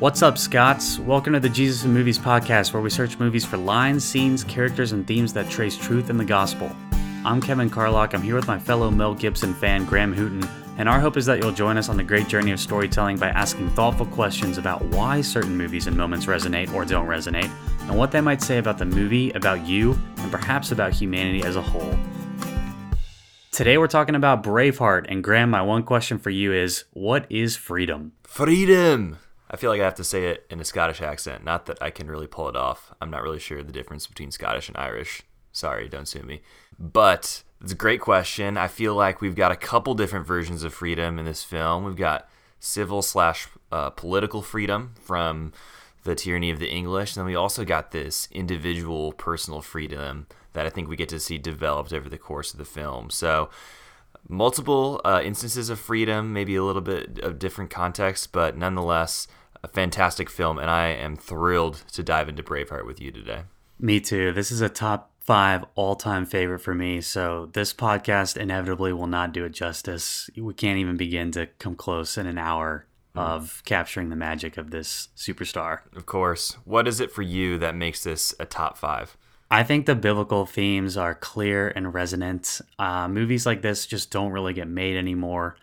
What's up, Scots? Welcome to the Jesus and Movies podcast, where we search movies for lines, scenes, characters, and themes that trace truth in the gospel. I'm Kevin Carlock. I'm here with my fellow Mel Gibson fan, Graham Hooten, and our hope is that you'll join us on the great journey of storytelling by asking thoughtful questions about why certain movies and moments resonate or don't resonate, and what they might say about the movie, about you, and perhaps about humanity as a whole. Today we're talking about Braveheart, and Graham, my one question for you is what is freedom? Freedom! I feel like I have to say it in a Scottish accent. Not that I can really pull it off. I'm not really sure the difference between Scottish and Irish. Sorry, don't sue me. But it's a great question. I feel like we've got a couple different versions of freedom in this film. We've got civil slash uh, political freedom from the tyranny of the English. And then we also got this individual personal freedom that I think we get to see developed over the course of the film. So multiple uh, instances of freedom, maybe a little bit of different context, but nonetheless, a fantastic film. And I am thrilled to dive into Braveheart with you today. Me too. This is a top five all time favorite for me. So this podcast inevitably will not do it justice. We can't even begin to come close in an hour mm. of capturing the magic of this superstar. Of course. What is it for you that makes this a top five? I think the biblical themes are clear and resonant. Uh, movies like this just don't really get made anymore.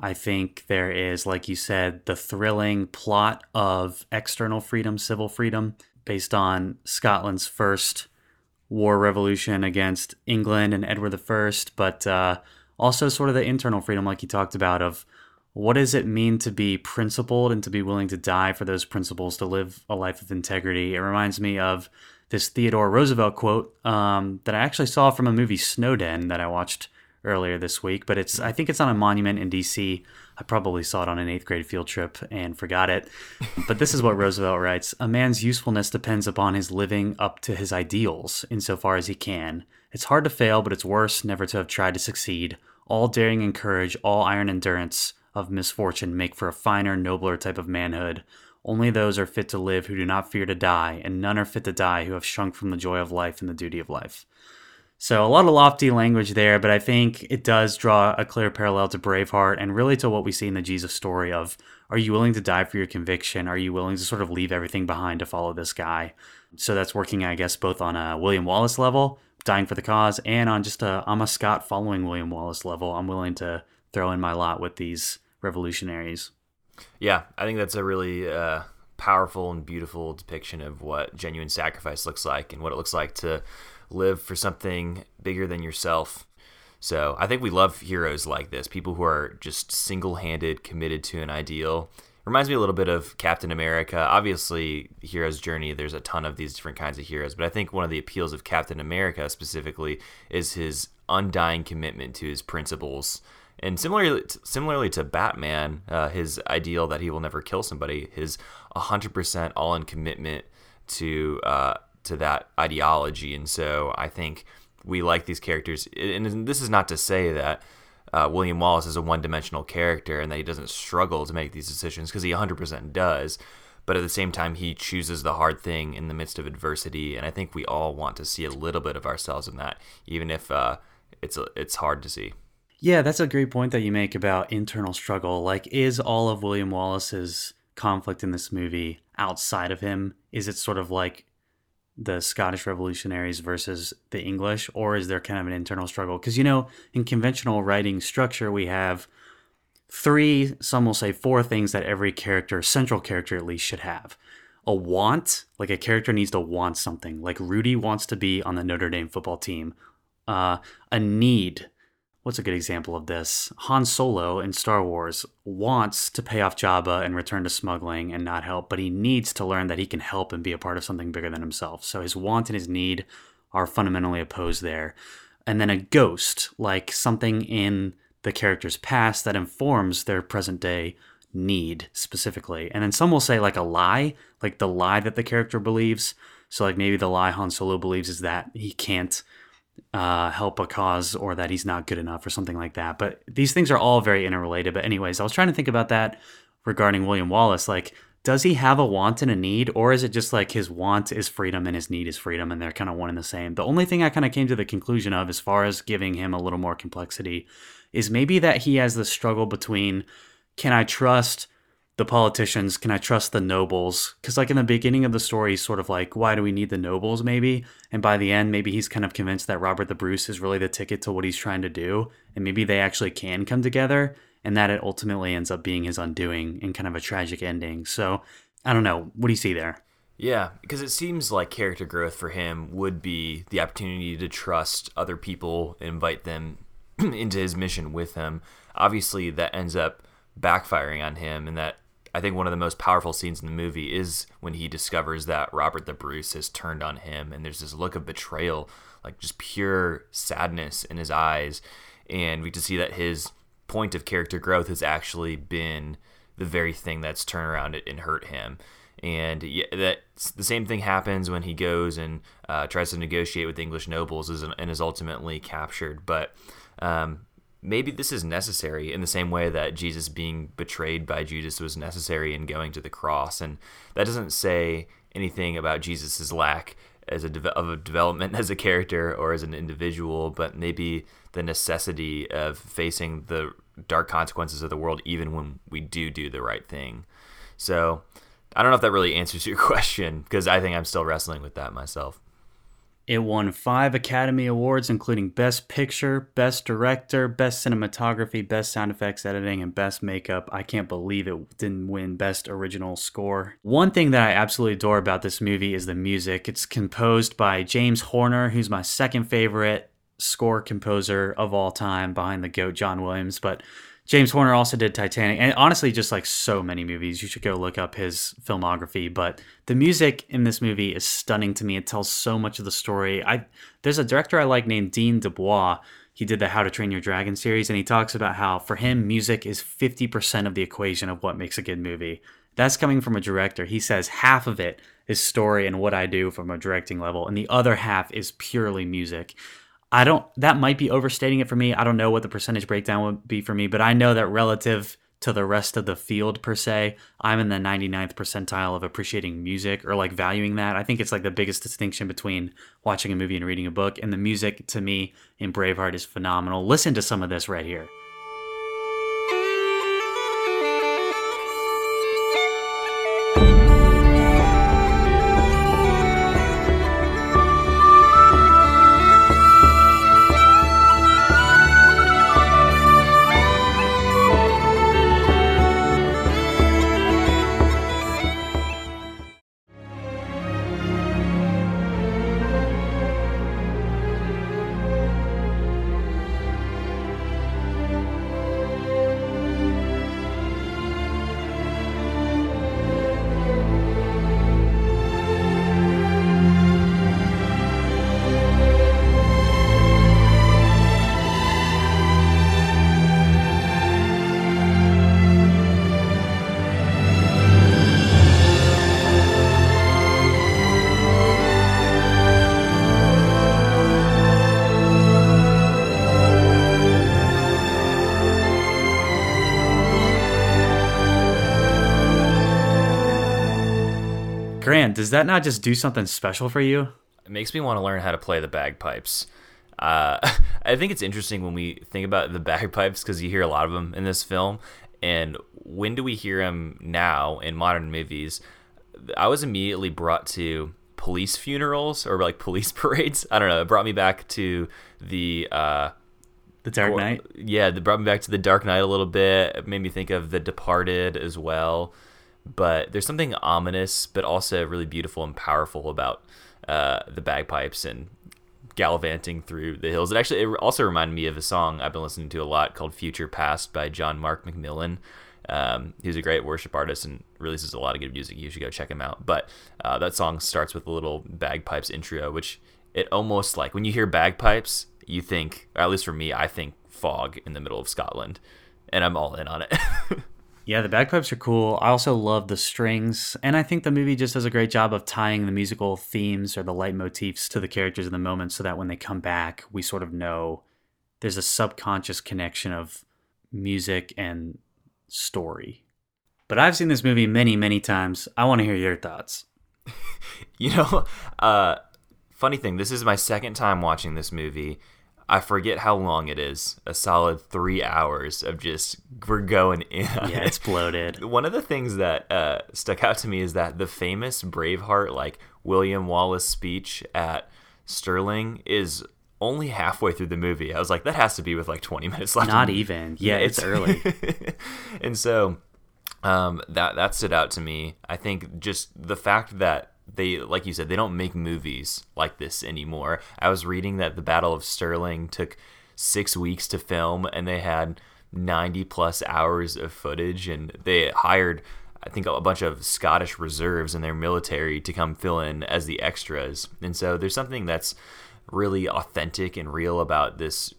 I think there is, like you said, the thrilling plot of external freedom, civil freedom, based on Scotland's first war revolution against England and Edward I, but uh, also sort of the internal freedom, like you talked about, of what does it mean to be principled and to be willing to die for those principles, to live a life of integrity. It reminds me of this Theodore Roosevelt quote um, that I actually saw from a movie Snowden that I watched earlier this week, but it's I think it's on a monument in DC. I probably saw it on an eighth grade field trip and forgot it. But this is what Roosevelt writes A man's usefulness depends upon his living up to his ideals insofar as he can. It's hard to fail, but it's worse never to have tried to succeed. All daring and courage, all iron endurance of misfortune make for a finer, nobler type of manhood. Only those are fit to live who do not fear to die, and none are fit to die who have shrunk from the joy of life and the duty of life. So, a lot of lofty language there, but I think it does draw a clear parallel to Braveheart and really to what we see in the Jesus story of are you willing to die for your conviction? Are you willing to sort of leave everything behind to follow this guy? So, that's working, I guess, both on a William Wallace level, dying for the cause, and on just a I'm a Scot following William Wallace level. I'm willing to throw in my lot with these revolutionaries. Yeah, I think that's a really uh, powerful and beautiful depiction of what genuine sacrifice looks like and what it looks like to live for something bigger than yourself. So I think we love heroes like this, people who are just single handed committed to an ideal. Reminds me a little bit of Captain America. Obviously, hero's journey, there's a ton of these different kinds of heroes, but I think one of the appeals of Captain America specifically is his undying commitment to his principles and similarly, similarly to Batman, uh, his ideal that he will never kill somebody, his 100% all-in commitment to uh, to that ideology. And so I think we like these characters. And this is not to say that uh, William Wallace is a one-dimensional character and that he doesn't struggle to make these decisions because he 100% does. But at the same time, he chooses the hard thing in the midst of adversity, and I think we all want to see a little bit of ourselves in that, even if uh, it's it's hard to see. Yeah, that's a great point that you make about internal struggle. Like, is all of William Wallace's conflict in this movie outside of him? Is it sort of like the Scottish revolutionaries versus the English, or is there kind of an internal struggle? Because, you know, in conventional writing structure, we have three, some will say four things that every character, central character at least, should have. A want, like a character needs to want something. Like Rudy wants to be on the Notre Dame football team. Uh, a need, what's a good example of this? Han Solo in Star Wars wants to pay off Jabba and return to smuggling and not help, but he needs to learn that he can help and be a part of something bigger than himself. So his want and his need are fundamentally opposed there. And then a ghost, like something in the character's past that informs their present day need specifically. And then some will say like a lie, like the lie that the character believes. So like maybe the lie Han Solo believes is that he can't uh, help a cause or that he's not good enough or something like that. But these things are all very interrelated. But, anyways, I was trying to think about that regarding William Wallace. Like, does he have a want and a need, or is it just like his want is freedom and his need is freedom, and they're kind of one and the same? The only thing I kind of came to the conclusion of, as far as giving him a little more complexity, is maybe that he has the struggle between can I trust the politicians, can I trust the nobles? Because, like, in the beginning of the story, he's sort of like, why do we need the nobles, maybe? And by the end, maybe he's kind of convinced that Robert the Bruce is really the ticket to what he's trying to do. And maybe they actually can come together. And that it ultimately ends up being his undoing and kind of a tragic ending. So, I don't know. What do you see there? Yeah, because it seems like character growth for him would be the opportunity to trust other people and invite them into his mission with him. Obviously, that ends up backfiring on him, and that I think one of the most powerful scenes in the movie is when he discovers that Robert the Bruce has turned on him, and there's this look of betrayal, like just pure sadness in his eyes, and we to see that his point of character growth has actually been the very thing that's turned around it and hurt him. And that the same thing happens when he goes and uh, tries to negotiate with English nobles and is ultimately captured. But um, maybe this is necessary in the same way that Jesus being betrayed by Judas was necessary in going to the cross. And that doesn't say anything about Jesus's lack as a de- of a development as a character or as an individual, but maybe the necessity of facing the dark consequences of the world even when we do do the right thing. So I don't know if that really answers your question because I think I'm still wrestling with that myself. It won five Academy Awards, including Best Picture, Best Director, Best Cinematography, Best Sound Effects Editing, and Best Makeup. I can't believe it didn't win Best Original Score. One thing that I absolutely adore about this movie is the music. It's composed by James Horner, who's my second favorite score composer of all time behind the GOAT John Williams. But James Horner also did Titanic, and honestly, just like so many movies, you should go look up his filmography. But the music in this movie is stunning to me. It tells so much of the story. I there's a director I like named Dean DeBlois. He did the How to Train Your Dragon series, and he talks about how for him, music is 50% of the equation of what makes a good movie. That's coming from a director. He says half of it is story and what I do from a directing level, and the other half is purely music. I don't, that might be overstating it for me. I don't know what the percentage breakdown would be for me, but I know that relative to the rest of the field per se, I'm in the 99th percentile of appreciating music or like valuing that. I think it's like the biggest distinction between watching a movie and reading a book. And the music to me in Braveheart is phenomenal. Listen to some of this right here. Does that not just do something special for you? It makes me want to learn how to play the bagpipes. Uh, I think it's interesting when we think about the bagpipes because you hear a lot of them in this film. And when do we hear them now in modern movies? I was immediately brought to police funerals or like police parades. I don't know. It brought me back to the uh, the Dark Knight. Yeah, it brought me back to the Dark Knight a little bit. It made me think of The Departed as well but there's something ominous but also really beautiful and powerful about uh, the bagpipes and gallivanting through the hills. It actually it also reminded me of a song I've been listening to a lot called "Future Past" by John Mark McMillan. Um, he's a great worship artist and releases a lot of good music. You should go check him out. But uh, that song starts with a little bagpipes intro, which it almost like when you hear bagpipes, you think, at least for me, I think fog in the middle of Scotland, and I'm all in on it. Yeah, the bagpipes are cool. I also love the strings, and I think the movie just does a great job of tying the musical themes or the leitmotifs to the characters in the moment so that when they come back, we sort of know there's a subconscious connection of music and story. But I've seen this movie many, many times. I want to hear your thoughts. you know, uh, funny thing, this is my second time watching this movie. I forget how long it is. A solid three hours of just we're going in. Yeah, it's bloated. One of the things that uh, stuck out to me is that the famous Braveheart, like William Wallace speech at Stirling, is only halfway through the movie. I was like, that has to be with like 20 minutes left. Not even. Yeah, it's, it's early. and so um, that that stood out to me. I think just the fact that they, like you said, they don't make movies like this anymore. I was reading that the Battle of Stirling took six weeks to film, and they had 90 plus hours of footage, and they hired. I think a bunch of Scottish reserves in their military to come fill in as the extras. And so there's something that's really authentic and real about this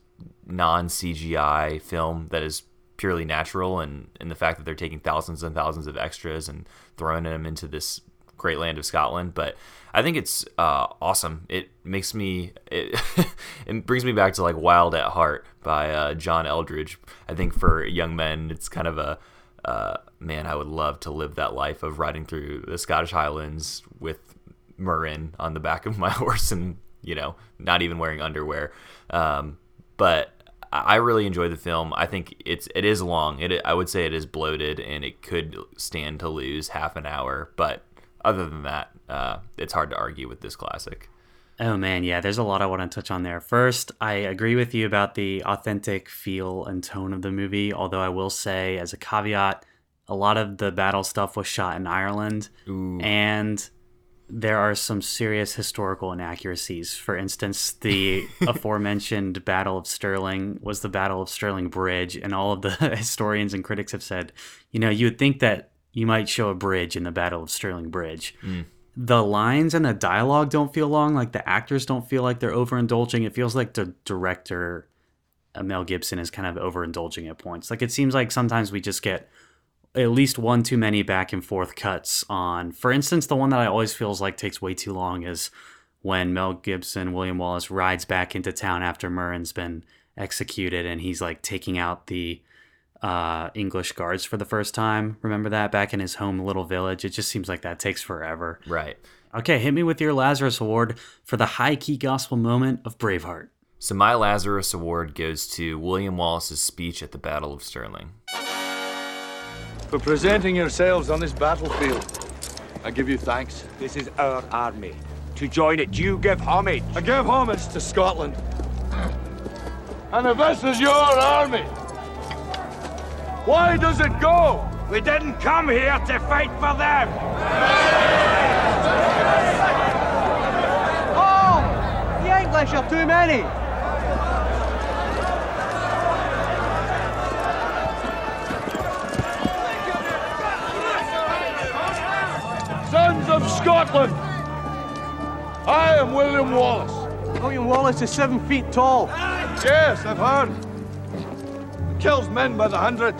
non CGI film that is purely natural and, and the fact that they're taking thousands and thousands of extras and throwing them into this great land of Scotland. But I think it's uh, awesome. It makes me it, it brings me back to like Wild at Heart by uh, John Eldredge. I think for young men, it's kind of a uh, man. I would love to live that life of riding through the Scottish Highlands with Murron on the back of my horse and you know not even wearing underwear. Um, but I really enjoy the film. I think it's it is long. It I would say it is bloated and it could stand to lose half an hour. But other than that, uh, it's hard to argue with this classic. Oh man, yeah, there's a lot I want to touch on there. First, I agree with you about the authentic feel and tone of the movie, although I will say, as a caveat, a lot of the battle stuff was shot in Ireland. Ooh. And there are some serious historical inaccuracies. For instance, the aforementioned Battle of Stirling was the Battle of Stirling Bridge, and all of the historians and critics have said, you know, you would think that you might show a bridge in the Battle of Stirling Bridge. Mm. The lines and the dialogue don't feel long, like the actors don't feel like they're overindulging. It feels like the director, uh, Mel Gibson, is kind of overindulging at points. Like it seems like sometimes we just get at least one too many back and forth cuts on. For instance, the one that I always feels like takes way too long is when Mel Gibson, William Wallace rides back into town after Murron's been executed, and he's like taking out the uh, English guards for the first time. Remember that back in his home little village? It just seems like that takes forever. Right. Okay, hit me with your Lazarus Award for the high key gospel moment of Braveheart. So my Lazarus Award goes to William Wallace's speech at the Battle of Stirling for presenting yourselves on this battlefield. I give you thanks. This is our army. To join it, you give homage. I give homage to Scotland. And if this is your army, why does it go? We didn't come here to fight for them. Oh, the English are too many. Sons of Scotland. I am William Wallace. William Wallace is seven feet tall. Yes, I've heard. He kills men by the hundred.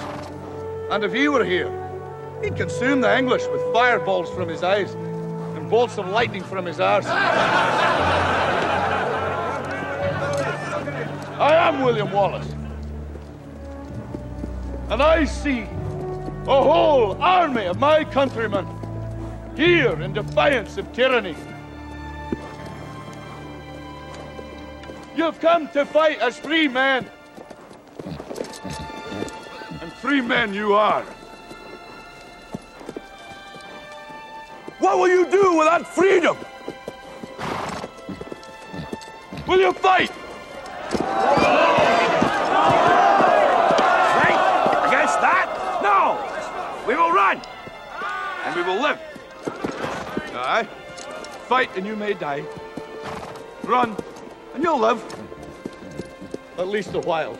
And if he were here, he'd consume the English with fireballs from his eyes and bolts of lightning from his arse. I am William Wallace. And I see a whole army of my countrymen here in defiance of tyranny. You've come to fight as free men. Free men you are. What will you do without freedom? Will you fight? Fight against that? No! We will run! And we will live. Aye. Fight and you may die. Run and you'll live. At least a while.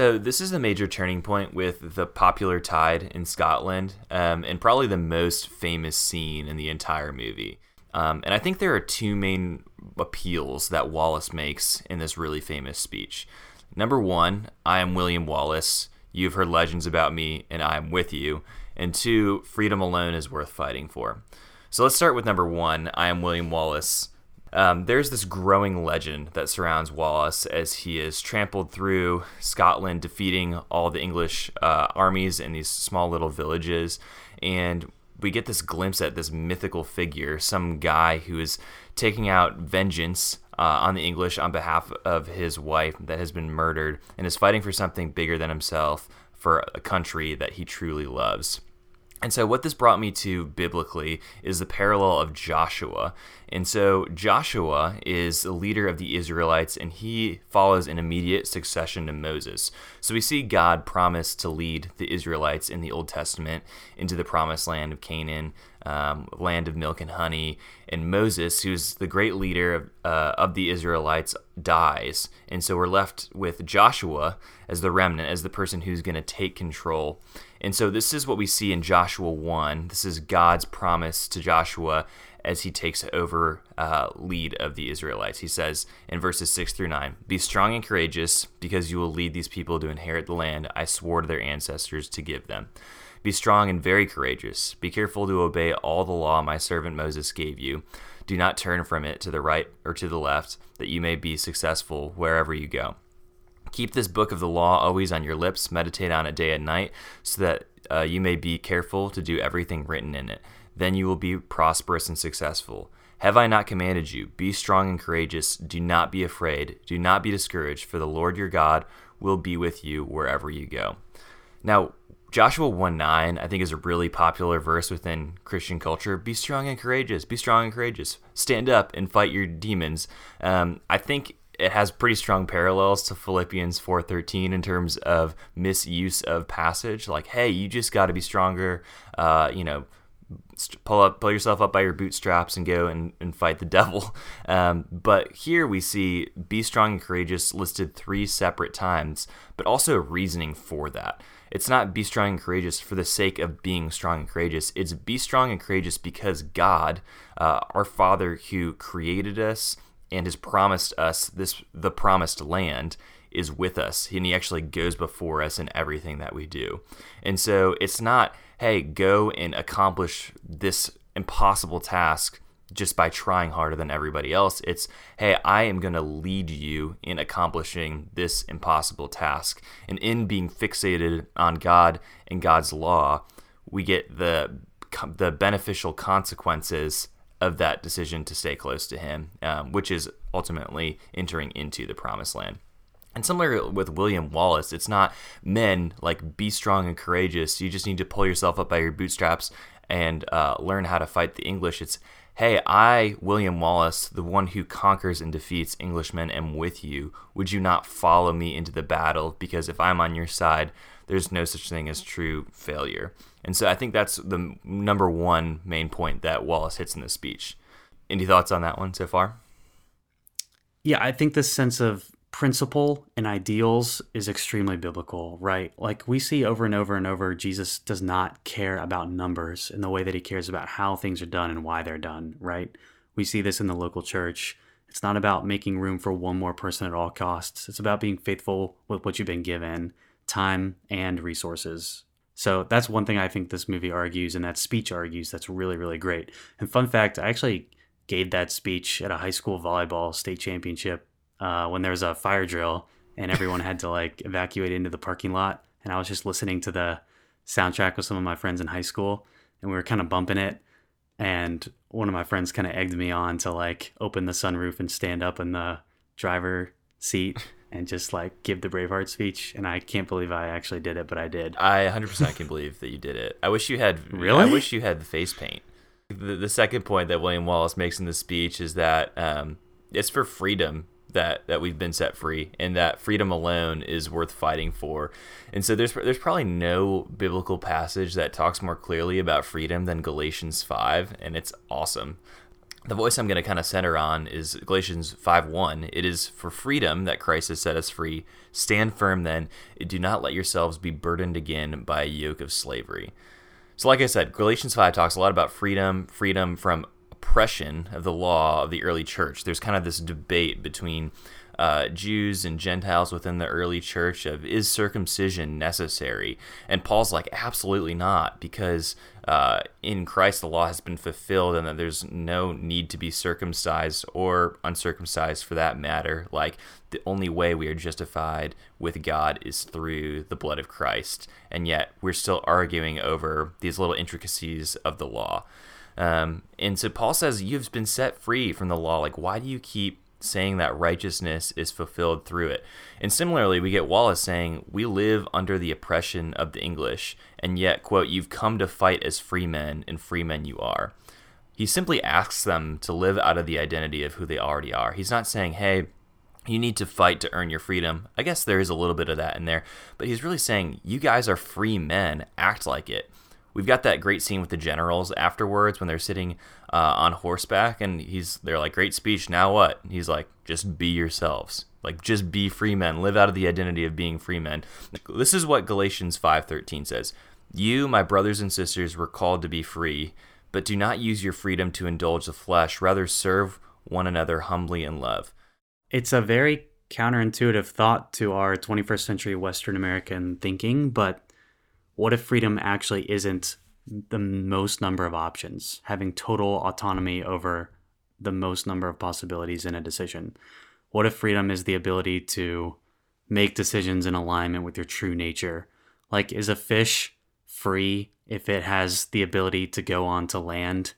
So this is a major turning point with the popular tide in Scotland, um, and probably the most famous scene in the entire movie. Um, and I think there are two main appeals that Wallace makes in this really famous speech. Number one, I am William Wallace. You've heard legends about me, and I am with you. And two, freedom alone is worth fighting for. So let's start with number one I am William Wallace. Um, there's this growing legend that surrounds Wallace as he is trampled through Scotland, defeating all the English uh, armies in these small little villages. And we get this glimpse at this mythical figure, some guy who is taking out vengeance uh, on the English on behalf of his wife that has been murdered and is fighting for something bigger than himself for a country that he truly loves. And so, what this brought me to biblically is the parallel of Joshua. And so, Joshua is the leader of the Israelites, and he follows in immediate succession to Moses. So, we see God promise to lead the Israelites in the Old Testament into the promised land of Canaan, um, land of milk and honey. And Moses, who's the great leader of, uh, of the Israelites, dies. And so, we're left with Joshua as the remnant, as the person who's going to take control. And so this is what we see in Joshua 1. This is God's promise to Joshua as he takes over uh, lead of the Israelites. He says in verses 6 through 9 Be strong and courageous, because you will lead these people to inherit the land I swore to their ancestors to give them. Be strong and very courageous. Be careful to obey all the law my servant Moses gave you. Do not turn from it to the right or to the left, that you may be successful wherever you go. Keep this book of the law always on your lips, meditate on it day and night, so that uh, you may be careful to do everything written in it. Then you will be prosperous and successful. Have I not commanded you? Be strong and courageous. Do not be afraid. Do not be discouraged, for the Lord your God will be with you wherever you go. Now, Joshua 1 9, I think, is a really popular verse within Christian culture. Be strong and courageous. Be strong and courageous. Stand up and fight your demons. Um, I think it has pretty strong parallels to Philippians 4:13 in terms of misuse of passage. Like, hey, you just got to be stronger. Uh, you know, pull up, pull yourself up by your bootstraps and go and, and fight the devil. Um, but here we see be strong and courageous listed three separate times, but also reasoning for that. It's not be strong and courageous for the sake of being strong and courageous. It's be strong and courageous because God, uh, our Father who created us and has promised us this the promised land is with us and he actually goes before us in everything that we do. And so it's not hey go and accomplish this impossible task just by trying harder than everybody else. It's hey i am going to lead you in accomplishing this impossible task. And in being fixated on god and god's law we get the the beneficial consequences of that decision to stay close to him, um, which is ultimately entering into the promised land. And similar with William Wallace, it's not men like be strong and courageous. You just need to pull yourself up by your bootstraps and uh, learn how to fight the English. It's hey, I, William Wallace, the one who conquers and defeats Englishmen, am with you. Would you not follow me into the battle? Because if I'm on your side, there's no such thing as true failure. And so I think that's the number one main point that Wallace hits in this speech. Any thoughts on that one so far? Yeah, I think this sense of principle and ideals is extremely biblical, right? Like we see over and over and over, Jesus does not care about numbers in the way that he cares about how things are done and why they're done, right? We see this in the local church. It's not about making room for one more person at all costs. It's about being faithful with what you've been given, time and resources. So that's one thing I think this movie argues and that speech argues that's really, really great. And fun fact, I actually gave that speech at a high school volleyball state championship uh, when there was a fire drill and everyone had to like evacuate into the parking lot. And I was just listening to the soundtrack with some of my friends in high school and we were kind of bumping it. And one of my friends kind of egged me on to like open the sunroof and stand up in the driver seat and just like give the Braveheart speech. And I can't believe I actually did it, but I did. I 100% can believe that you did it. I wish you had. Really? I wish you had the face paint. The, the second point that William Wallace makes in the speech is that um, it's for freedom that that we've been set free, and that freedom alone is worth fighting for. And so there's there's probably no biblical passage that talks more clearly about freedom than Galatians five, and it's awesome. the voice I'm going to kind of center on is Galatians 5:1. It is for freedom that Christ has set us free. Stand firm then, do not let yourselves be burdened again by a yoke of slavery. So like I said, Galatians 5 talks a lot about freedom, freedom from oppression of the law of the early church. There's kind of this debate between uh, Jews and Gentiles within the early church of is circumcision necessary? And Paul's like, absolutely not, because uh, in Christ the law has been fulfilled and that there's no need to be circumcised or uncircumcised for that matter. Like, the only way we are justified with God is through the blood of Christ. And yet we're still arguing over these little intricacies of the law. Um, and so Paul says, You've been set free from the law. Like, why do you keep saying that righteousness is fulfilled through it. And similarly, we get Wallace saying, We live under the oppression of the English, and yet, quote, you've come to fight as free men, and free men you are. He simply asks them to live out of the identity of who they already are. He's not saying, Hey, you need to fight to earn your freedom. I guess there is a little bit of that in there, but he's really saying, You guys are free men, act like it. We've got that great scene with the generals afterwards when they're sitting uh, on horseback, and he's they're like, "Great speech. Now what?" he's like, "Just be yourselves. Like, just be free men. Live out of the identity of being free men." This is what Galatians five thirteen says. You, my brothers and sisters, were called to be free, but do not use your freedom to indulge the flesh. Rather, serve one another humbly in love. It's a very counterintuitive thought to our 21st century Western American thinking, but what if freedom actually isn't the most number of options, having total autonomy over the most number of possibilities in a decision? What if freedom is the ability to make decisions in alignment with your true nature? Like, is a fish free if it has the ability to go on to land?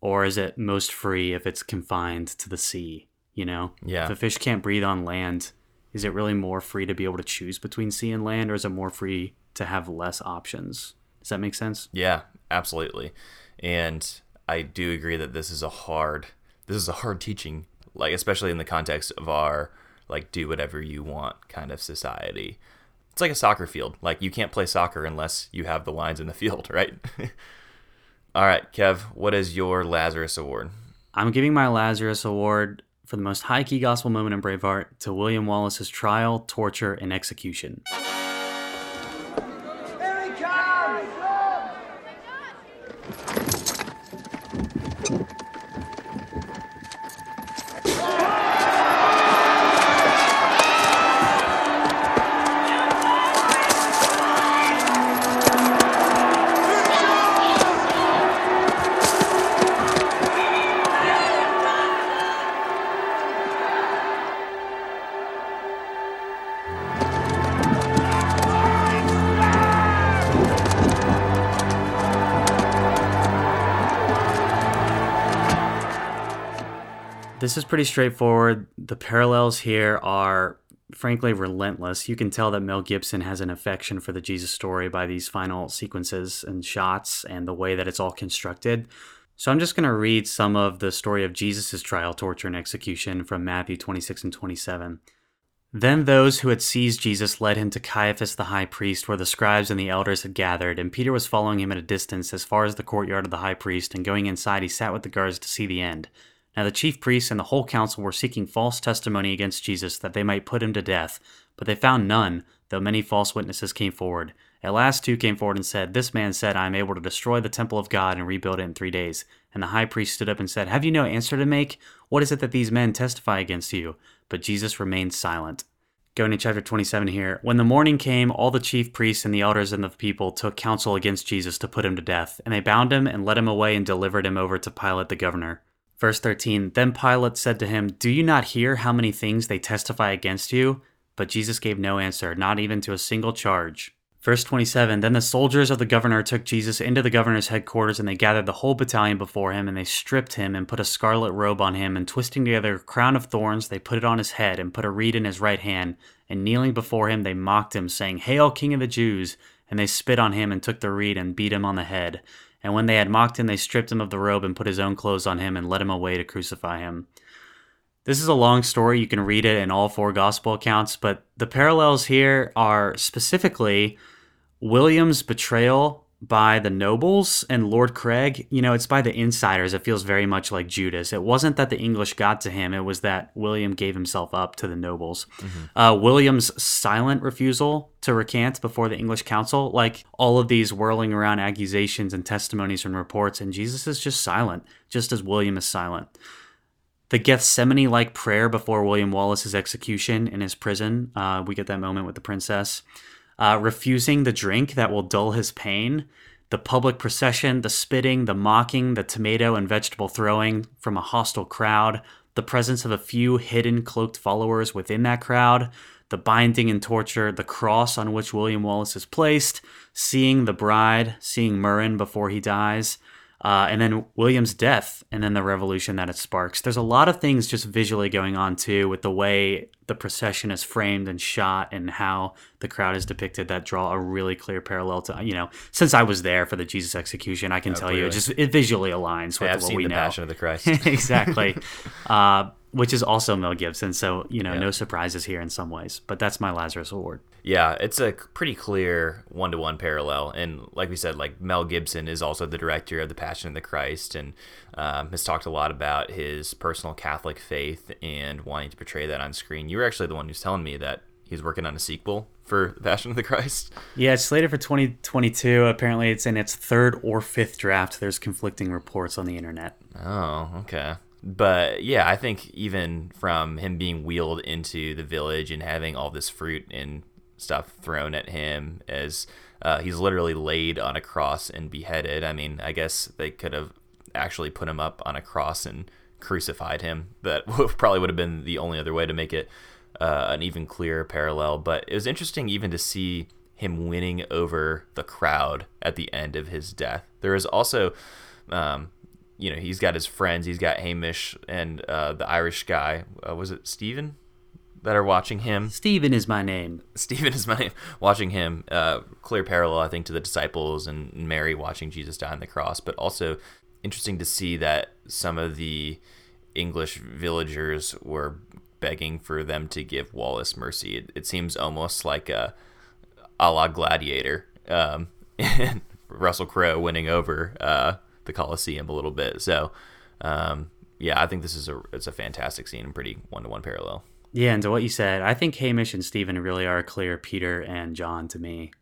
Or is it most free if it's confined to the sea? You know? Yeah. If a fish can't breathe on land, is it really more free to be able to choose between sea and land, or is it more free to have less options. Does that make sense? Yeah, absolutely. And I do agree that this is a hard this is a hard teaching, like especially in the context of our like do whatever you want kind of society. It's like a soccer field. Like you can't play soccer unless you have the lines in the field, right? All right, Kev, what is your Lazarus award? I'm giving my Lazarus award for the most high key gospel moment in Braveheart to William Wallace's trial, torture, and execution. Is pretty straightforward. The parallels here are frankly relentless. You can tell that Mel Gibson has an affection for the Jesus story by these final sequences and shots and the way that it's all constructed. So I'm just going to read some of the story of Jesus' trial, torture, and execution from Matthew 26 and 27. Then those who had seized Jesus led him to Caiaphas the high priest, where the scribes and the elders had gathered, and Peter was following him at a distance as far as the courtyard of the high priest, and going inside he sat with the guards to see the end. Now the chief priests and the whole council were seeking false testimony against Jesus that they might put him to death, but they found none, though many false witnesses came forward. At last two came forward and said, This man said, I am able to destroy the temple of God and rebuild it in three days. And the high priest stood up and said, Have you no answer to make? What is it that these men testify against you? But Jesus remained silent. Going to chapter 27 here. When the morning came, all the chief priests and the elders and the people took counsel against Jesus to put him to death. And they bound him and led him away and delivered him over to Pilate the governor. Verse 13 Then Pilate said to him, Do you not hear how many things they testify against you? But Jesus gave no answer, not even to a single charge. Verse 27 Then the soldiers of the governor took Jesus into the governor's headquarters, and they gathered the whole battalion before him, and they stripped him, and put a scarlet robe on him, and twisting together a crown of thorns, they put it on his head, and put a reed in his right hand. And kneeling before him, they mocked him, saying, Hail, King of the Jews! And they spit on him, and took the reed, and beat him on the head. And when they had mocked him, they stripped him of the robe and put his own clothes on him and led him away to crucify him. This is a long story. You can read it in all four gospel accounts, but the parallels here are specifically William's betrayal by the nobles and Lord Craig, you know, it's by the insiders. It feels very much like Judas. It wasn't that the English got to him, it was that William gave himself up to the nobles. Mm-hmm. Uh, William's silent refusal to recant before the English council, like all of these whirling around accusations and testimonies and reports, and Jesus is just silent, just as William is silent. The Gethsemane like prayer before William Wallace's execution in his prison, uh, we get that moment with the princess uh, refusing the drink that will dull his pain, the public procession, the spitting, the mocking, the tomato and vegetable throwing from a hostile crowd, the presence of a few hidden cloaked followers within that crowd, the binding and torture, the cross on which William Wallace is placed, seeing the bride, seeing Murron before he dies, uh, and then William's death, and then the revolution that it sparks. There's a lot of things just visually going on too, with the way the procession is framed and shot, and how the crowd is depicted that draw a really clear parallel to you know. Since I was there for the Jesus execution, I can oh, tell clearly. you it just it visually aligns with I've what seen we the know. Passion of the Christ, exactly. uh, which is also Mel Gibson. So, you know, yeah. no surprises here in some ways. But that's my Lazarus Award. Yeah, it's a pretty clear one to one parallel. And like we said, like Mel Gibson is also the director of The Passion of the Christ and um, has talked a lot about his personal Catholic faith and wanting to portray that on screen. You were actually the one who's telling me that he's working on a sequel for The Passion of the Christ. Yeah, it's slated for 2022. Apparently, it's in its third or fifth draft. There's conflicting reports on the internet. Oh, okay but yeah, I think even from him being wheeled into the village and having all this fruit and stuff thrown at him as uh, he's literally laid on a cross and beheaded. I mean, I guess they could have actually put him up on a cross and crucified him. That probably would have been the only other way to make it uh, an even clearer parallel. But it was interesting even to see him winning over the crowd at the end of his death. There is also um, you know, he's got his friends. He's got Hamish and uh, the Irish guy. Uh, was it Stephen? That are watching him. Stephen is my name. Stephen is my name. Watching him, uh, clear parallel, I think, to the disciples and Mary watching Jesus die on the cross, but also interesting to see that some of the English villagers were begging for them to give Wallace mercy. It, it seems almost like a a la Gladiator, um, Russell Crowe winning over uh, the Coliseum a little bit. So, um, yeah, I think this is a it's a fantastic scene and pretty one to one parallel. Yeah, and to what you said, I think Hamish and Stephen really are clear Peter and John to me.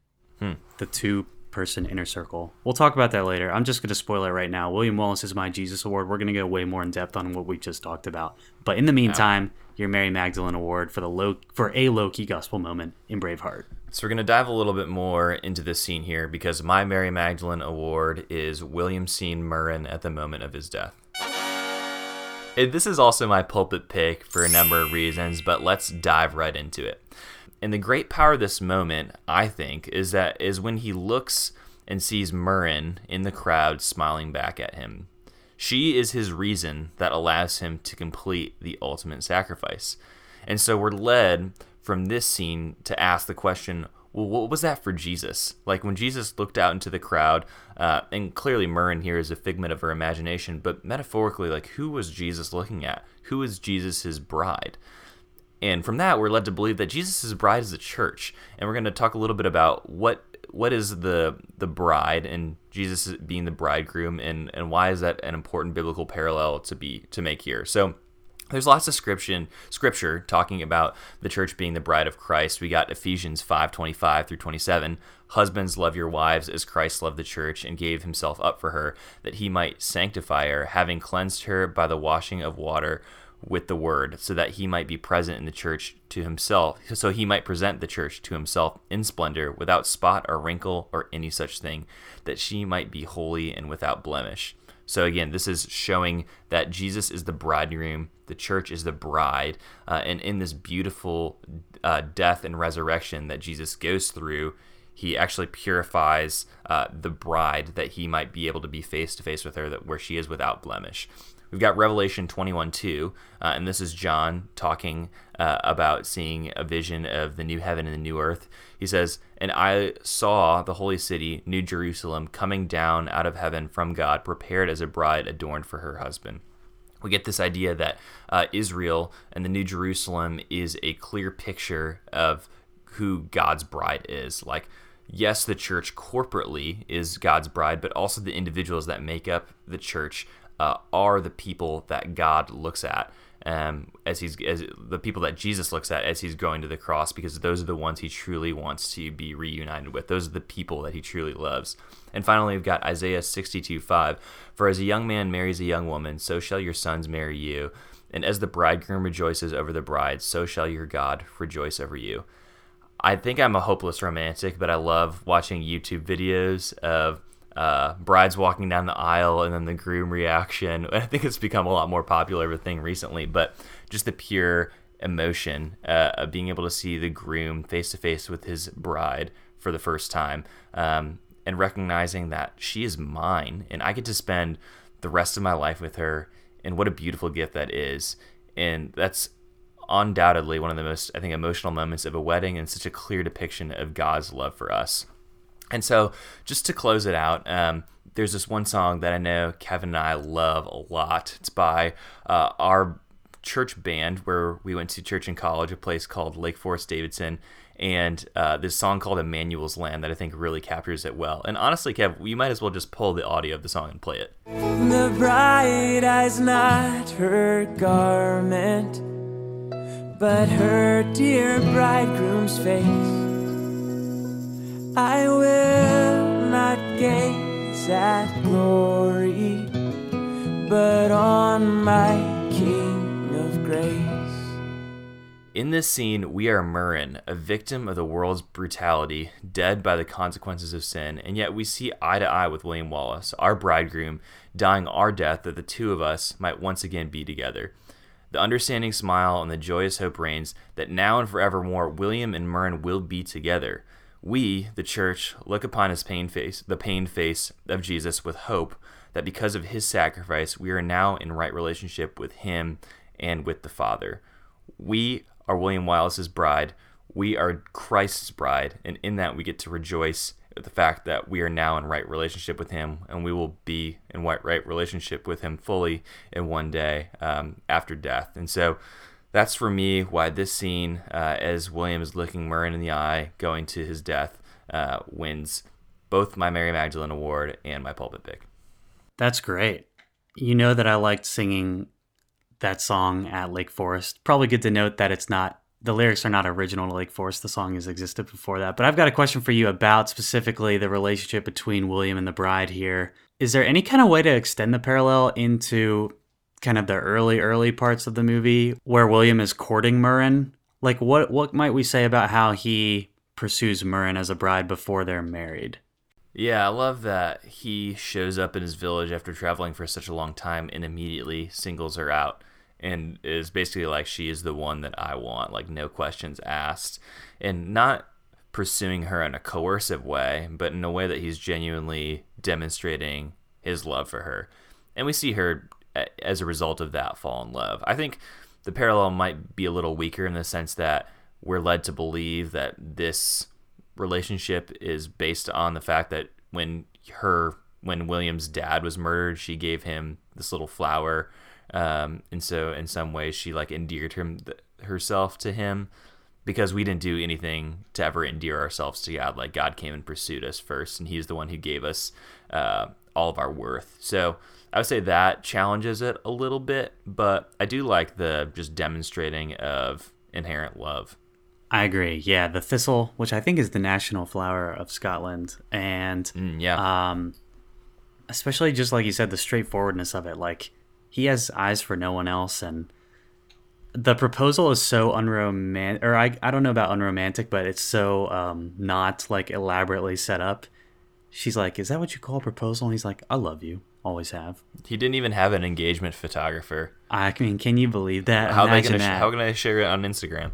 Hmm. The two person inner circle. We'll talk about that later. I'm just going to spoil it right now. William Wallace is my Jesus Award. We're going to go way more in depth on what we just talked about. But in the meantime, oh. your Mary Magdalene Award for the low for a low key gospel moment in Braveheart. So we're going to dive a little bit more into this scene here because my Mary Magdalene Award is William Sean Murron at the moment of his death. This is also my pulpit pick for a number of reasons, but let's dive right into it. And the great power of this moment, I think, is that is when he looks and sees Murron in the crowd smiling back at him. She is his reason that allows him to complete the ultimate sacrifice. And so we're led from this scene to ask the question well, what was that for Jesus? Like when Jesus looked out into the crowd, uh, and clearly Murron here is a figment of her imagination, but metaphorically, like who was Jesus looking at? Who is Jesus' bride? And from that, we're led to believe that Jesus' bride is the church, and we're going to talk a little bit about what what is the the bride and Jesus being the bridegroom, and and why is that an important biblical parallel to be to make here? So there's lots of scripture scripture talking about the church being the bride of Christ. We got Ephesians 5:25 through 27. Husbands love your wives as Christ loved the church and gave himself up for her that he might sanctify her having cleansed her by the washing of water with the word so that he might be present in the church to himself so he might present the church to himself in splendor without spot or wrinkle or any such thing that she might be holy and without blemish. So again, this is showing that Jesus is the bridegroom, the church is the bride, uh, and in this beautiful uh, death and resurrection that Jesus goes through, he actually purifies uh, the bride that he might be able to be face to face with her, that where she is without blemish. We've got Revelation 21 2, uh, and this is John talking uh, about seeing a vision of the new heaven and the new earth. He says, And I saw the holy city, New Jerusalem, coming down out of heaven from God, prepared as a bride adorned for her husband. We get this idea that uh, Israel and the New Jerusalem is a clear picture of who God's bride is. Like, yes, the church corporately is God's bride, but also the individuals that make up the church uh, are the people that God looks at. Um, as he's as the people that Jesus looks at as he's going to the cross, because those are the ones he truly wants to be reunited with. Those are the people that he truly loves. And finally, we've got Isaiah 62 5. For as a young man marries a young woman, so shall your sons marry you. And as the bridegroom rejoices over the bride, so shall your God rejoice over you. I think I'm a hopeless romantic, but I love watching YouTube videos of uh, brides walking down the aisle and then the groom reaction. I think it's become a lot more popular of a thing recently, but just the pure emotion uh, of being able to see the groom face to face with his bride for the first time um, and recognizing that she is mine and I get to spend the rest of my life with her. And what a beautiful gift that is. And that's undoubtedly one of the most, I think, emotional moments of a wedding and such a clear depiction of God's love for us. And so, just to close it out, um, there's this one song that I know Kevin and I love a lot. It's by uh, our church band where we went to church in college, a place called Lake Forest Davidson, and uh, this song called Immanuel's Land that I think really captures it well. And honestly, Kev, we might as well just pull the audio of the song and play it. The bride has not her garment, but her dear bridegroom's face. I will not gaze at glory, but on my King of grace. In this scene, we are Murron, a victim of the world's brutality, dead by the consequences of sin, and yet we see eye to eye with William Wallace, our bridegroom, dying our death that the two of us might once again be together. The understanding smile and the joyous hope reigns that now and forevermore William and Murron will be together. We, the church, look upon his pain face, the pained face of Jesus with hope that because of his sacrifice, we are now in right relationship with him and with the Father. We are William Wallace's bride. We are Christ's bride, and in that we get to rejoice the fact that we are now in right relationship with him, and we will be in right, right relationship with him fully in one day um, after death. And so, that's for me why this scene, uh, as William is looking Murron in the eye, going to his death, uh, wins both my Mary Magdalene Award and my pulpit pick. That's great. You know that I liked singing that song at Lake Forest. Probably good to note that it's not the lyrics are not original to Lake Forest. The song has existed before that. But I've got a question for you about specifically the relationship between William and the bride here. Is there any kind of way to extend the parallel into kind of the early early parts of the movie where William is courting Murron. Like what what might we say about how he pursues Murron as a bride before they're married? Yeah, I love that he shows up in his village after traveling for such a long time and immediately singles her out and is basically like she is the one that I want, like no questions asked. And not pursuing her in a coercive way, but in a way that he's genuinely demonstrating his love for her. And we see her as a result of that fall in love. I think the parallel might be a little weaker in the sense that we're led to believe that this relationship is based on the fact that when her when William's dad was murdered, she gave him this little flower, um, and so in some ways she like endeared him th- herself to him because we didn't do anything to ever endear ourselves to God. Like God came and pursued us first, and He's the one who gave us uh, all of our worth. So I would say that challenges it a little bit, but I do like the just demonstrating of inherent love. I agree. Yeah, the thistle, which I think is the national flower of Scotland, and mm, yeah, um, especially just like you said, the straightforwardness of it. Like he has eyes for no one else, and the proposal is so unromantic. Or I, I don't know about unromantic, but it's so um, not like elaborately set up. She's like, "Is that what you call a proposal?" And he's like, "I love you." always have. He didn't even have an engagement photographer. I mean, can you believe that? How they gonna, that. How can I share it on Instagram?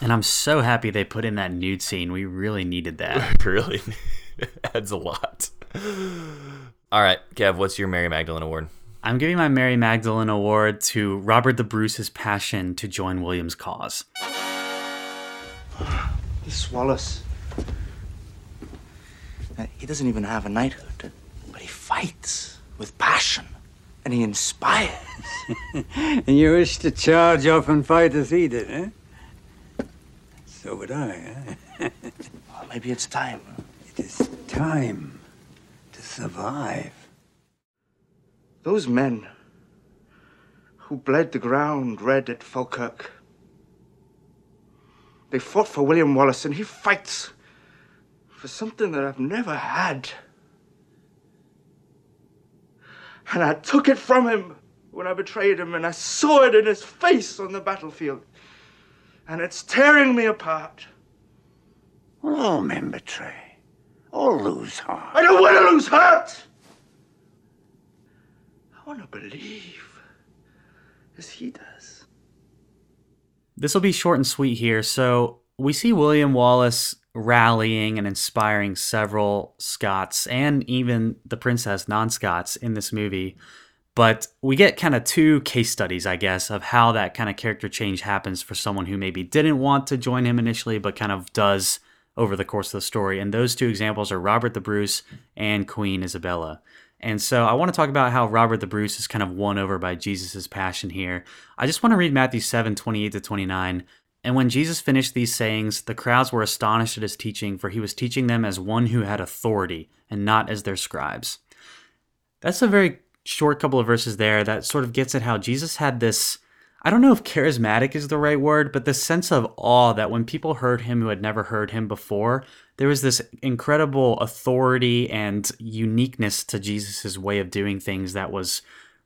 and I'm so happy they put in that nude scene. We really needed that. really adds a lot. All right, Kev, what's your Mary Magdalene Award? I'm giving my Mary Magdalene Award to Robert the Bruce's passion to join William's cause. This Wallace he doesn't even have a knighthood, but he fights with passion and he inspires. and you wish to charge off and fight as he did, eh? So would I, eh? Well, maybe it's time. It is time to survive. Those men who bled the ground red at Falkirk. They fought for William Wallace, and he fights for something that I've never had. And I took it from him when I betrayed him, and I saw it in his face on the battlefield. And it's tearing me apart. Well, all men betray. All lose heart. I don't want to lose heart! I want to believe as he does. This will be short and sweet here. So we see William Wallace rallying and inspiring several Scots and even the princess non Scots in this movie. But we get kind of two case studies, I guess, of how that kind of character change happens for someone who maybe didn't want to join him initially, but kind of does over the course of the story. And those two examples are Robert the Bruce and Queen Isabella. And so I want to talk about how Robert the Bruce is kind of won over by Jesus' passion here. I just want to read Matthew 7 28 to 29. And when Jesus finished these sayings, the crowds were astonished at his teaching, for he was teaching them as one who had authority and not as their scribes. That's a very short couple of verses there that sort of gets at how Jesus had this I don't know if charismatic is the right word, but the sense of awe that when people heard him who had never heard him before, there was this incredible authority and uniqueness to Jesus' way of doing things that was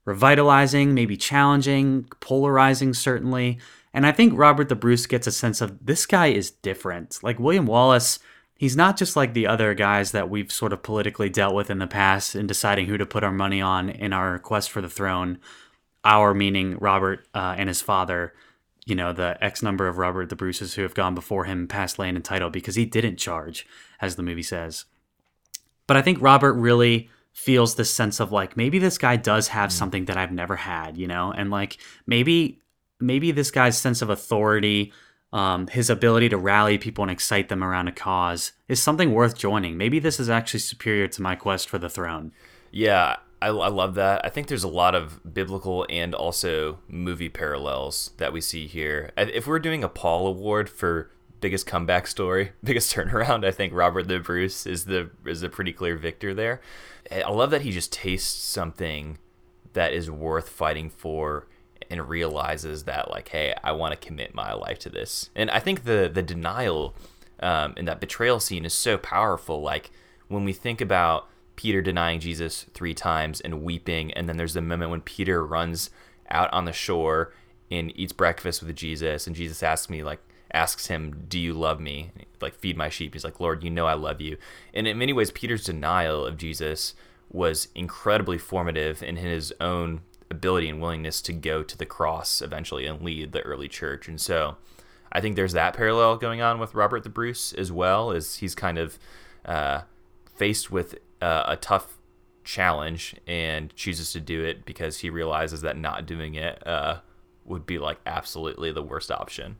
revitalizing, maybe challenging, polarizing, certainly. And I think Robert the Bruce gets a sense of this guy is different. Like William Wallace, he's not just like the other guys that we've sort of politically dealt with in the past in deciding who to put our money on in our quest for the throne our meaning Robert uh, and his father, you know, the X number of Robert the Bruces who have gone before him past land and title because he didn't charge, as the movie says. But I think Robert really feels this sense of like maybe this guy does have something that I've never had, you know, and like maybe maybe this guy's sense of authority, um, his ability to rally people and excite them around a cause is something worth joining. Maybe this is actually superior to my quest for the throne. Yeah, I, I love that. I think there's a lot of biblical and also movie parallels that we see here. If we're doing a Paul Award for biggest comeback story, biggest turnaround, I think Robert the Bruce is the is a pretty clear victor there. I love that he just tastes something that is worth fighting for and realizes that like, hey, I want to commit my life to this. And I think the the denial um, in that betrayal scene is so powerful. Like when we think about Peter denying Jesus three times and weeping. And then there's the moment when Peter runs out on the shore and eats breakfast with Jesus. And Jesus asks me, like, asks him, Do you love me? Like, feed my sheep. He's like, Lord, you know I love you. And in many ways, Peter's denial of Jesus was incredibly formative in his own ability and willingness to go to the cross eventually and lead the early church. And so I think there's that parallel going on with Robert the Bruce as well, as he's kind of uh, faced with uh, a tough challenge and chooses to do it because he realizes that not doing it uh, would be like absolutely the worst option.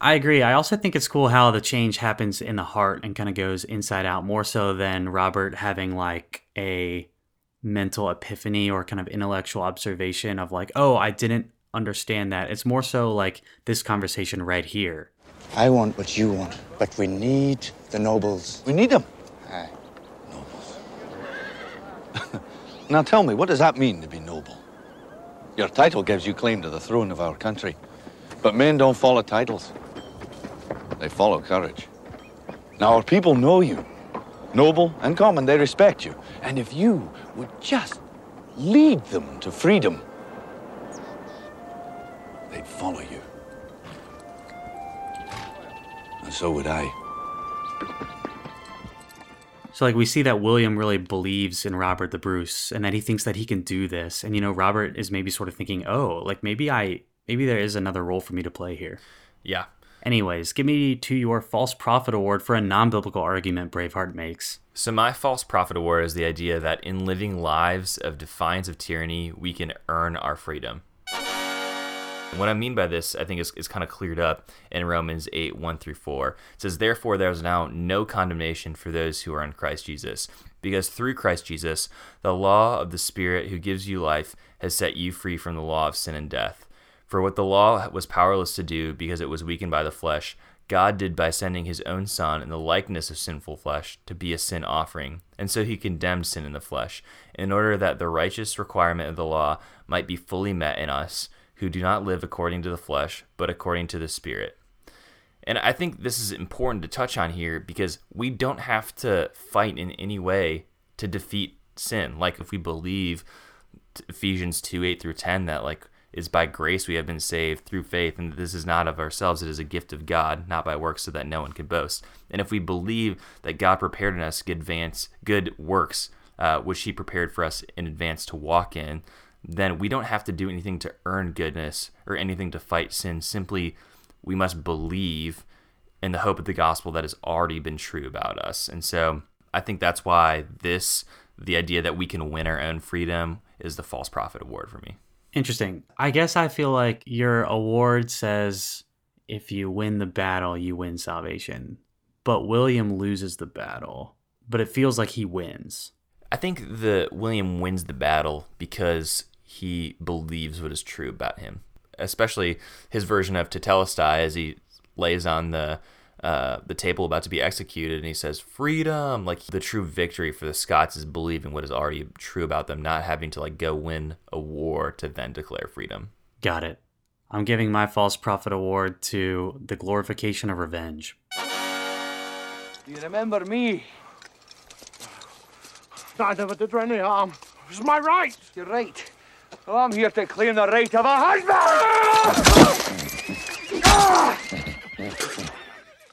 I agree. I also think it's cool how the change happens in the heart and kind of goes inside out more so than Robert having like a mental epiphany or kind of intellectual observation of like, oh, I didn't understand that. It's more so like this conversation right here. I want what you want, but we need the nobles. We need them. Now tell me, what does that mean to be noble? Your title gives you claim to the throne of our country. But men don't follow titles. They follow courage. Now our people know you. Noble and common, they respect you. And if you would just lead them to freedom, they'd follow you. And so would I. So like we see that William really believes in Robert the Bruce and that he thinks that he can do this. And you know, Robert is maybe sort of thinking, "Oh, like maybe I maybe there is another role for me to play here." Yeah. Anyways, give me to your false prophet award for a non-biblical argument Braveheart makes. So my false prophet award is the idea that in living lives of defiance of tyranny, we can earn our freedom. What I mean by this, I think, is, is kind of cleared up in Romans 8 1 through 4. It says, Therefore, there is now no condemnation for those who are in Christ Jesus, because through Christ Jesus, the law of the Spirit who gives you life has set you free from the law of sin and death. For what the law was powerless to do, because it was weakened by the flesh, God did by sending his own Son in the likeness of sinful flesh to be a sin offering, and so he condemned sin in the flesh, in order that the righteous requirement of the law might be fully met in us, who do not live according to the flesh, but according to the Spirit. And I think this is important to touch on here because we don't have to fight in any way to defeat sin. Like if we believe Ephesians 2 8 through 10, that like is by grace we have been saved through faith, and this is not of ourselves, it is a gift of God, not by works, so that no one can boast. And if we believe that God prepared in us good advance, good works, uh, which He prepared for us in advance to walk in, then we don't have to do anything to earn goodness or anything to fight sin. Simply, we must believe in the hope of the gospel that has already been true about us. And so I think that's why this, the idea that we can win our own freedom, is the false prophet award for me. Interesting. I guess I feel like your award says if you win the battle, you win salvation. But William loses the battle, but it feels like he wins. I think the William wins the battle because he believes what is true about him, especially his version of Tetelestai as he lays on the uh, the table about to be executed, and he says, "Freedom!" Like the true victory for the Scots is believing what is already true about them, not having to like go win a war to then declare freedom. Got it. I'm giving my false prophet award to the glorification of revenge. Do you remember me? I never did her any harm. It was my right. You're right. Well, I'm here to claim the right of a husband.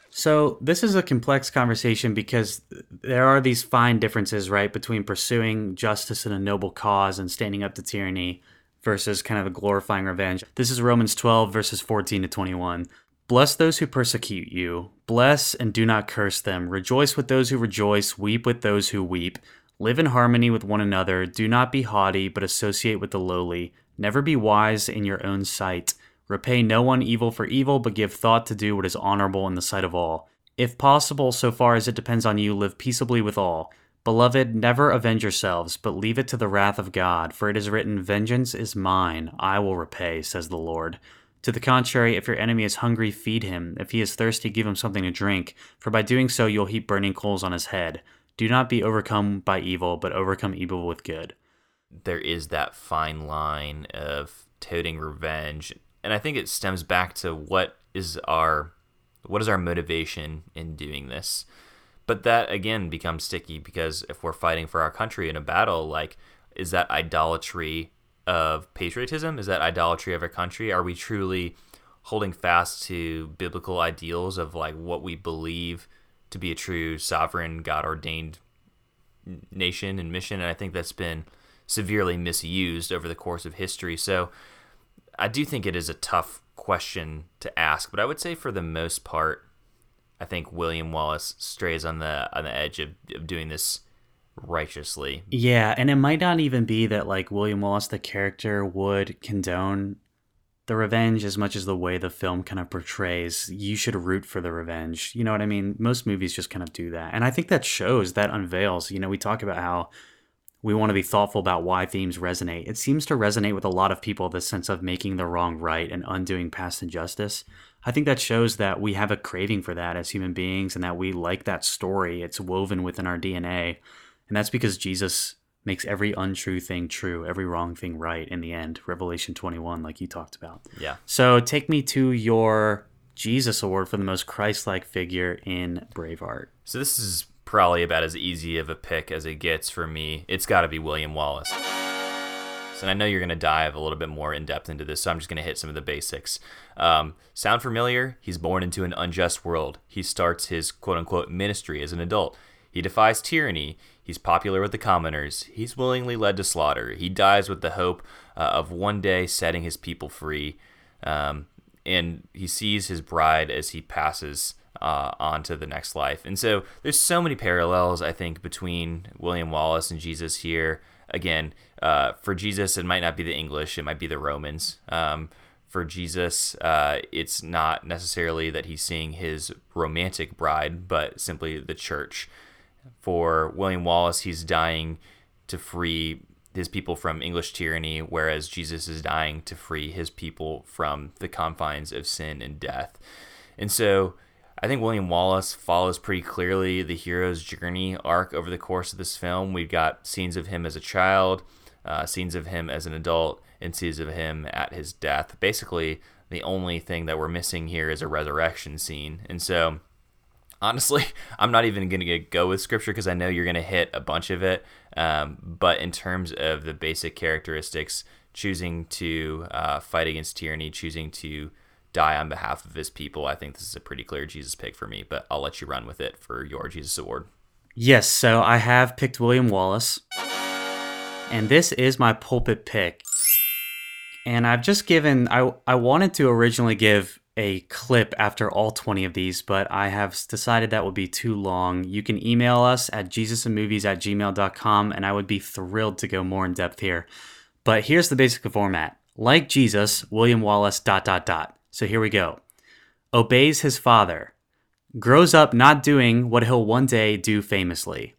So, this is a complex conversation because there are these fine differences, right, between pursuing justice in a noble cause and standing up to tyranny versus kind of a glorifying revenge. This is Romans 12, verses 14 to 21. Bless those who persecute you, bless and do not curse them. Rejoice with those who rejoice, weep with those who weep. Live in harmony with one another. Do not be haughty, but associate with the lowly. Never be wise in your own sight. Repay no one evil for evil, but give thought to do what is honorable in the sight of all. If possible, so far as it depends on you, live peaceably with all. Beloved, never avenge yourselves, but leave it to the wrath of God, for it is written, Vengeance is mine, I will repay, says the Lord. To the contrary, if your enemy is hungry, feed him. If he is thirsty, give him something to drink, for by doing so you'll heap burning coals on his head. Do not be overcome by evil, but overcome evil with good. There is that fine line of toting revenge and I think it stems back to what is our what is our motivation in doing this. But that again becomes sticky because if we're fighting for our country in a battle, like is that idolatry of patriotism? Is that idolatry of our country? Are we truly holding fast to biblical ideals of like what we believe to be a true sovereign God ordained nation and mission? And I think that's been severely misused over the course of history. So I do think it is a tough question to ask, but I would say for the most part, I think William Wallace strays on the on the edge of, of doing this righteously. Yeah, and it might not even be that like William Wallace the character would condone the revenge as much as the way the film kind of portrays you should root for the revenge. You know what I mean? Most movies just kind of do that. And I think that shows that unveils, you know, we talk about how we want to be thoughtful about why themes resonate. It seems to resonate with a lot of people this sense of making the wrong right and undoing past injustice. I think that shows that we have a craving for that as human beings and that we like that story. It's woven within our DNA. And that's because Jesus makes every untrue thing true, every wrong thing right in the end. Revelation 21, like you talked about. Yeah. So take me to your Jesus Award for the most Christ like figure in Braveheart. So this is probably about as easy of a pick as it gets for me. It's got to be William Wallace. And I know you're going to dive a little bit more in depth into this, so I'm just going to hit some of the basics. Um, sound familiar? He's born into an unjust world. He starts his quote unquote ministry as an adult. He defies tyranny. He's popular with the commoners. He's willingly led to slaughter. He dies with the hope uh, of one day setting his people free. Um, and he sees his bride as he passes uh, on to the next life. And so there's so many parallels, I think, between William Wallace and Jesus here. Again, uh, for Jesus, it might not be the English, it might be the Romans. Um, for Jesus, uh, it's not necessarily that he's seeing his romantic bride, but simply the church. For William Wallace, he's dying to free his people from English tyranny, whereas Jesus is dying to free his people from the confines of sin and death. And so I think William Wallace follows pretty clearly the hero's journey arc over the course of this film. We've got scenes of him as a child, uh, scenes of him as an adult, and scenes of him at his death. Basically, the only thing that we're missing here is a resurrection scene. And so, honestly, I'm not even going to go with scripture because I know you're going to hit a bunch of it. Um, but in terms of the basic characteristics, choosing to uh, fight against tyranny, choosing to die on behalf of his people. I think this is a pretty clear Jesus pick for me, but I'll let you run with it for your Jesus award. Yes, so I have picked William Wallace, and this is my pulpit pick. And I've just given, I, I wanted to originally give a clip after all 20 of these, but I have decided that would be too long. You can email us at jesusandmovies at gmail.com, and I would be thrilled to go more in depth here. But here's the basic format. Like Jesus, William Wallace, dot, dot, dot. So here we go. Obeys his father. Grows up not doing what he'll one day do famously.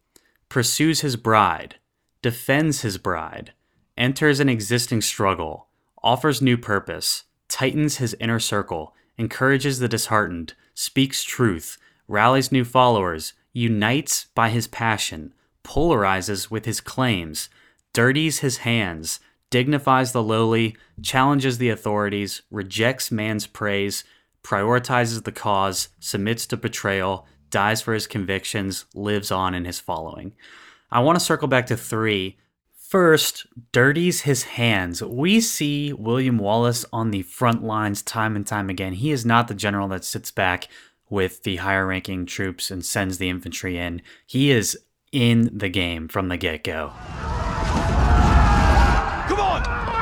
Pursues his bride. Defends his bride. Enters an existing struggle. Offers new purpose. Tightens his inner circle. Encourages the disheartened. Speaks truth. Rallies new followers. Unites by his passion. Polarizes with his claims. Dirties his hands dignifies the lowly, challenges the authorities, rejects man's praise, prioritizes the cause, submits to betrayal, dies for his convictions, lives on in his following. I want to circle back to three. First, dirties his hands. We see William Wallace on the front lines time and time again. He is not the general that sits back with the higher ranking troops and sends the infantry in. He is in the game from the get go. Another one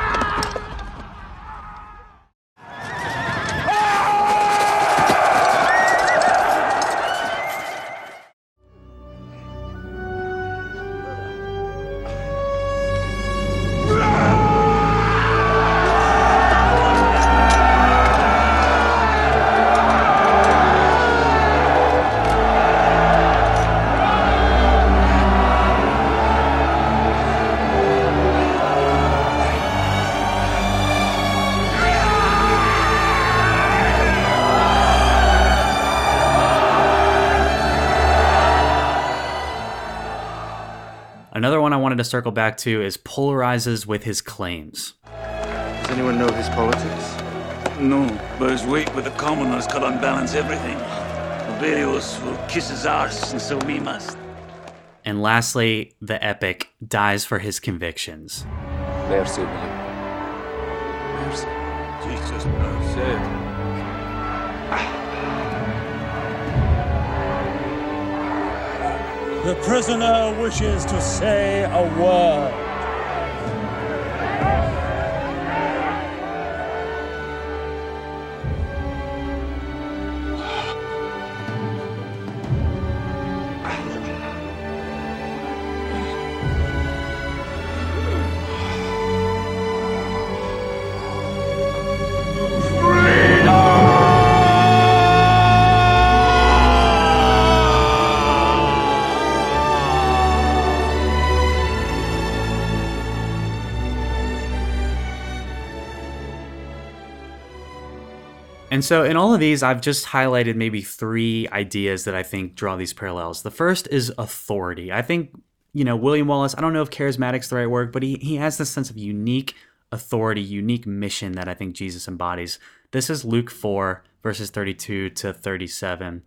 circle back to is polarizes with his claims. Does anyone know his politics? No, but his weight with the commoners could unbalance everything. Obelius will kiss his arse, and so we must. And lastly, the epic dies for his convictions. Mercy, William. Merci. Jesus, mercy. The prisoner wishes to say a word. And so, in all of these, I've just highlighted maybe three ideas that I think draw these parallels. The first is authority. I think, you know, William Wallace, I don't know if charismatic's the right word, but he, he has this sense of unique authority, unique mission that I think Jesus embodies. This is Luke 4, verses 32 to 37.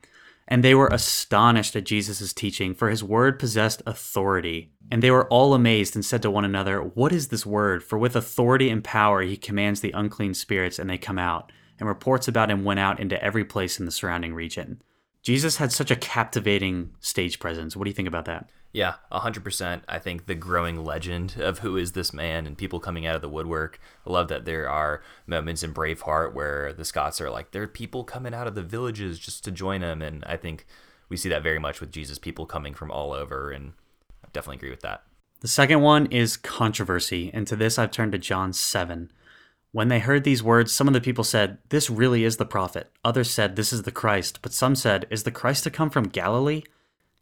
And they were astonished at Jesus' teaching, for his word possessed authority. And they were all amazed and said to one another, What is this word? For with authority and power he commands the unclean spirits, and they come out and reports about him went out into every place in the surrounding region. Jesus had such a captivating stage presence. What do you think about that? Yeah, 100%. I think the growing legend of who is this man and people coming out of the woodwork. I love that there are moments in Braveheart where the Scots are like, there are people coming out of the villages just to join him. And I think we see that very much with Jesus, people coming from all over. And I definitely agree with that. The second one is controversy. And to this, I've turned to John 7. When they heard these words, some of the people said, This really is the prophet. Others said, This is the Christ. But some said, Is the Christ to come from Galilee?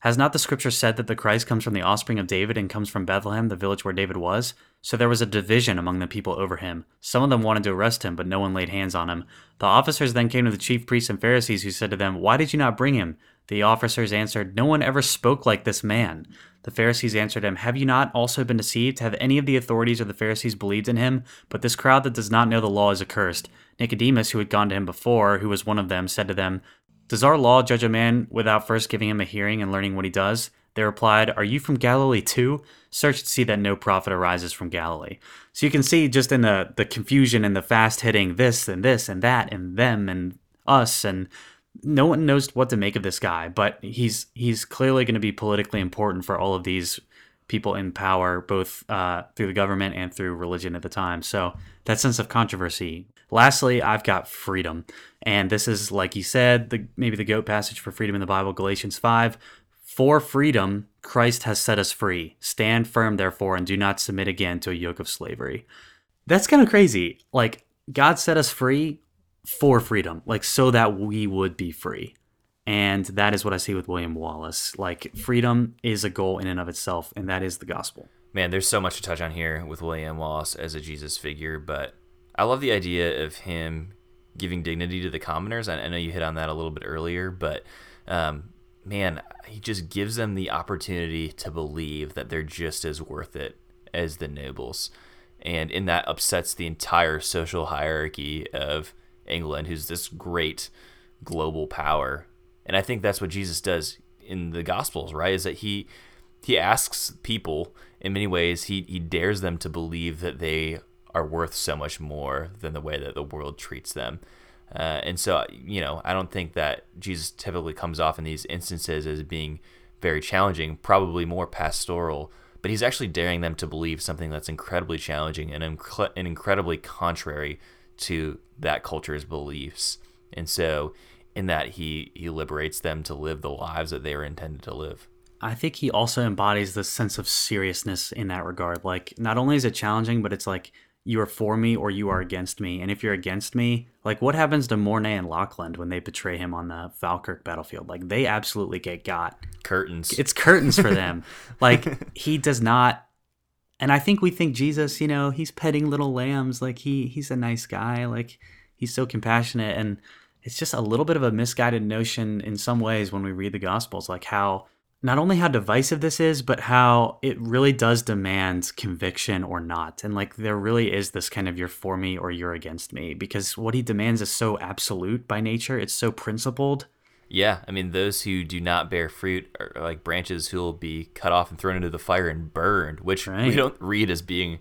Has not the scripture said that the Christ comes from the offspring of David and comes from Bethlehem, the village where David was? So there was a division among the people over him. Some of them wanted to arrest him, but no one laid hands on him. The officers then came to the chief priests and Pharisees, who said to them, Why did you not bring him? The officers answered, No one ever spoke like this man. The Pharisees answered him, Have you not also been deceived? Have any of the authorities or the Pharisees believed in him? But this crowd that does not know the law is accursed. Nicodemus, who had gone to him before, who was one of them, said to them, Does our law judge a man without first giving him a hearing and learning what he does? They replied, Are you from Galilee too? Search to see that no prophet arises from Galilee. So you can see just in the, the confusion and the fast hitting this and this and that and them and us and no one knows what to make of this guy, but he's he's clearly going to be politically important for all of these people in power, both uh, through the government and through religion at the time. So that sense of controversy. Lastly, I've got freedom, and this is like he said, the maybe the goat passage for freedom in the Bible, Galatians five. For freedom, Christ has set us free. Stand firm, therefore, and do not submit again to a yoke of slavery. That's kind of crazy. Like God set us free for freedom, like so that we would be free. And that is what I see with William Wallace. Like freedom is a goal in and of itself, and that is the gospel. Man, there's so much to touch on here with William Wallace as a Jesus figure, but I love the idea of him giving dignity to the commoners. I, know you hit on that a little bit earlier, but um, man, he just gives them the opportunity to believe that they're just as worth it as the nobles. And in that upsets the entire social hierarchy of England, who's this great global power. And I think that's what Jesus does in the Gospels, right? Is that he he asks people in many ways he he dares them to believe that they are worth so much more than the way that the world treats them. Uh, and so, you know, I don't think that Jesus typically comes off in these instances as being very challenging, probably more pastoral, but he's actually daring them to believe something that's incredibly challenging and, inc- and incredibly contrary to that culture's beliefs. And so in that he he liberates them to live the lives that they were intended to live. I think he also embodies the sense of seriousness in that regard. Like not only is it challenging, but it's like you are for me or you are against me. And if you're against me, like what happens to Mornay and Lochlan when they betray him on the Falkirk battlefield? Like they absolutely get got. Curtains. It's curtains for them. like he does not and I think we think Jesus, you know, he's petting little lambs, like he he's a nice guy, like he's so compassionate. And it's just a little bit of a misguided notion in some ways when we read the gospels like how not only how divisive this is but how it really does demand conviction or not. And like there really is this kind of you're for me or you're against me because what he demands is so absolute by nature. It's so principled yeah, I mean, those who do not bear fruit are like branches who will be cut off and thrown into the fire and burned, which right. we don't read as being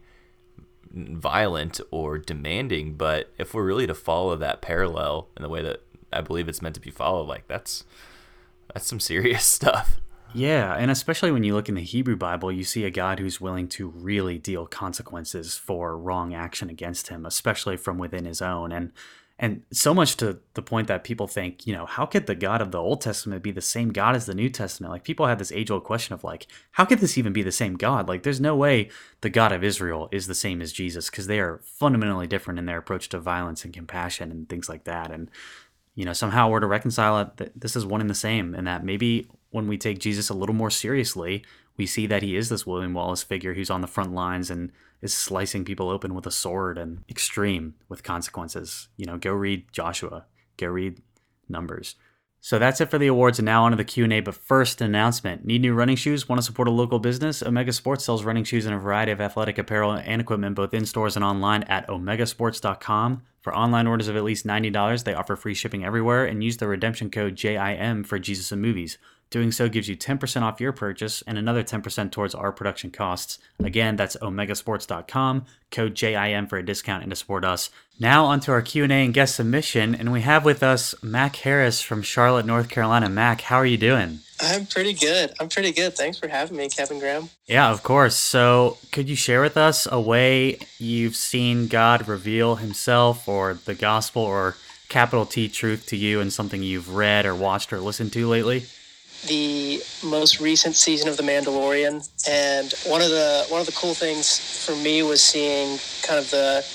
violent or demanding. But if we're really to follow that parallel in the way that I believe it's meant to be followed, like that's that's some serious stuff. Yeah, and especially when you look in the Hebrew Bible, you see a God who's willing to really deal consequences for wrong action against him, especially from within his own. And and so much to the point that people think, you know, how could the God of the Old Testament be the same God as the New Testament? Like people have this age old question of like, how could this even be the same God? Like there's no way the God of Israel is the same as Jesus because they are fundamentally different in their approach to violence and compassion and things like that. And, you know, somehow we're to reconcile it this is one and the same and that maybe when we take Jesus a little more seriously, we see that he is this William Wallace figure who's on the front lines and is slicing people open with a sword and extreme with consequences. You know, go read Joshua, go read Numbers. So that's it for the awards, and now on to the Q&A. But first, an announcement. Need new running shoes? Want to support a local business? Omega Sports sells running shoes and a variety of athletic apparel and equipment both in stores and online at omegasports.com. For online orders of at least $90, they offer free shipping everywhere and use the redemption code JIM for Jesus and Movies. Doing so gives you 10% off your purchase and another 10% towards our production costs. Again, that's omegasports.com, code JIM for a discount and to support us. Now onto our Q&A and guest submission, and we have with us Mac Harris from Charlotte, North Carolina. Mac, how are you doing? I'm pretty good. I'm pretty good. Thanks for having me, Kevin Graham. Yeah, of course. So, could you share with us a way you've seen God reveal himself or the gospel or capital T truth to you and something you've read or watched or listened to lately? The most recent season of The Mandalorian, and one of the one of the cool things for me was seeing kind of the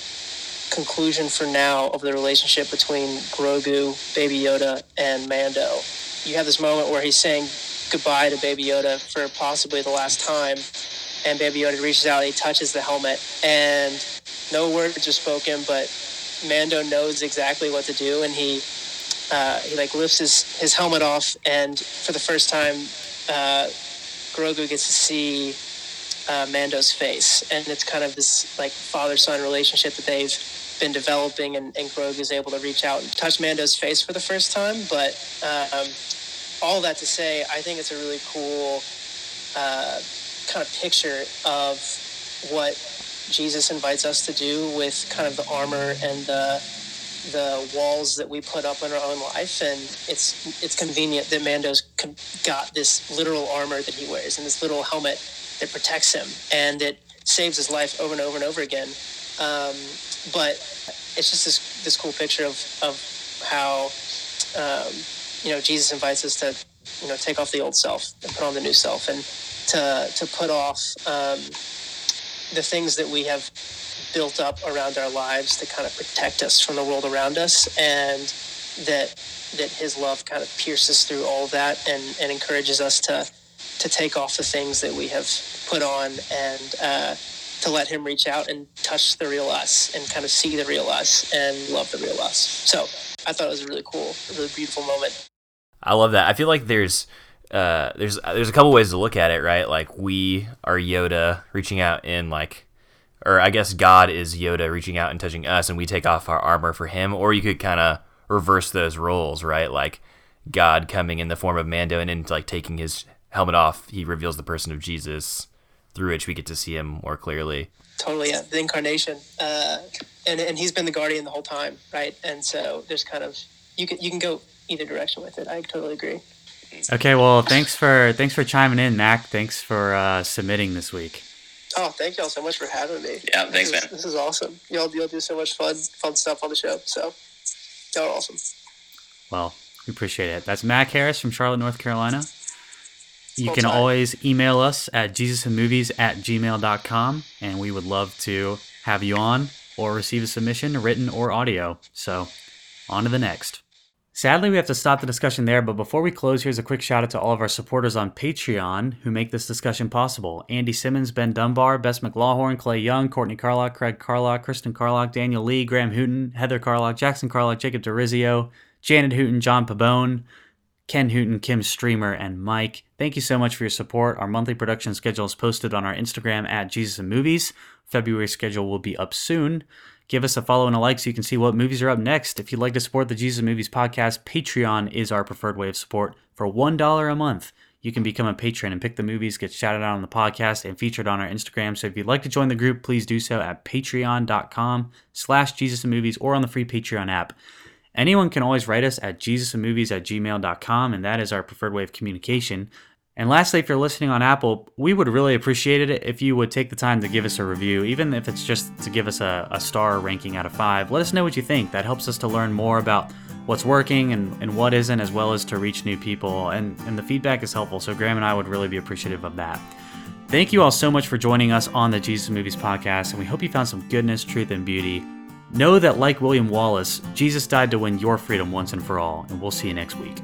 conclusion for now of the relationship between Grogu, Baby Yoda, and Mando. You have this moment where he's saying goodbye to Baby Yoda for possibly the last time. And Baby Yoda reaches out he touches the helmet, and no words are spoken, but Mando knows exactly what to do, and he uh, he like lifts his, his helmet off, and for the first time, uh, Grogu gets to see uh, Mando's face, and it's kind of this like father son relationship that they've been developing, and, and Grogu is able to reach out and touch Mando's face for the first time. But um, all that to say, I think it's a really cool uh, kind of picture of what Jesus invites us to do with kind of the armor and the the walls that we put up in our own life, and it's it's convenient that Mando's got this literal armor that he wears and this little helmet that protects him and it saves his life over and over and over again. Um, but it's just this this cool picture of of how um, you know Jesus invites us to you know take off the old self and put on the new self, and to to put off um, the things that we have built up around our lives to kind of protect us from the world around us, and that that His love kind of pierces through all that and and encourages us to to take off the things that we have put on and. Uh, to let him reach out and touch the real us and kind of see the real us and love the real us. So I thought it was a really cool, a really beautiful moment. I love that. I feel like there's uh, there's there's a couple ways to look at it, right? Like we are Yoda reaching out in like, or I guess God is Yoda reaching out and touching us, and we take off our armor for Him. Or you could kind of reverse those roles, right? Like God coming in the form of Mando and then like taking his helmet off, he reveals the person of Jesus through which we get to see him more clearly. Totally, yeah. The incarnation, uh, and and he's been the guardian the whole time, right? And so there's kind of you can you can go either direction with it. I totally agree. Okay, well, thanks for thanks for chiming in, Mac. Thanks for uh, submitting this week. Oh, thank y'all so much for having me. Yeah, thanks, this man. this is awesome. Y'all, y'all do so much fun fun stuff on the show. So y'all are awesome. Well, we appreciate it. That's Mac Harris from Charlotte, North Carolina. You Full can time. always email us at jesusandmovies at gmail.com, and we would love to have you on or receive a submission, written or audio. So, on to the next. Sadly, we have to stop the discussion there, but before we close, here's a quick shout out to all of our supporters on Patreon who make this discussion possible Andy Simmons, Ben Dunbar, Bess McLaughlin, Clay Young, Courtney Carlock, Craig Carlock, Kristen Carlock, Daniel Lee, Graham Hooten, Heather Carlock, Jackson Carlock, Jacob DeRizio, Janet Hooten, John Pabone, Ken Hooten, Kim Streamer, and Mike. Thank you so much for your support. Our monthly production schedule is posted on our Instagram at Jesus and Movies. February schedule will be up soon. Give us a follow and a like so you can see what movies are up next. If you'd like to support the Jesus Movies podcast, Patreon is our preferred way of support. For $1 a month, you can become a patron and pick the movies, get shouted out on the podcast, and featured on our Instagram. So if you'd like to join the group, please do so at patreon.com slash Movies or on the free Patreon app. Anyone can always write us at jesusandmovies at gmail.com, and that is our preferred way of communication. And lastly, if you're listening on Apple, we would really appreciate it if you would take the time to give us a review, even if it's just to give us a, a star ranking out of five. Let us know what you think. That helps us to learn more about what's working and, and what isn't, as well as to reach new people. And, and the feedback is helpful, so Graham and I would really be appreciative of that. Thank you all so much for joining us on the Jesus Movies podcast, and we hope you found some goodness, truth, and beauty. Know that, like William Wallace, Jesus died to win your freedom once and for all, and we'll see you next week.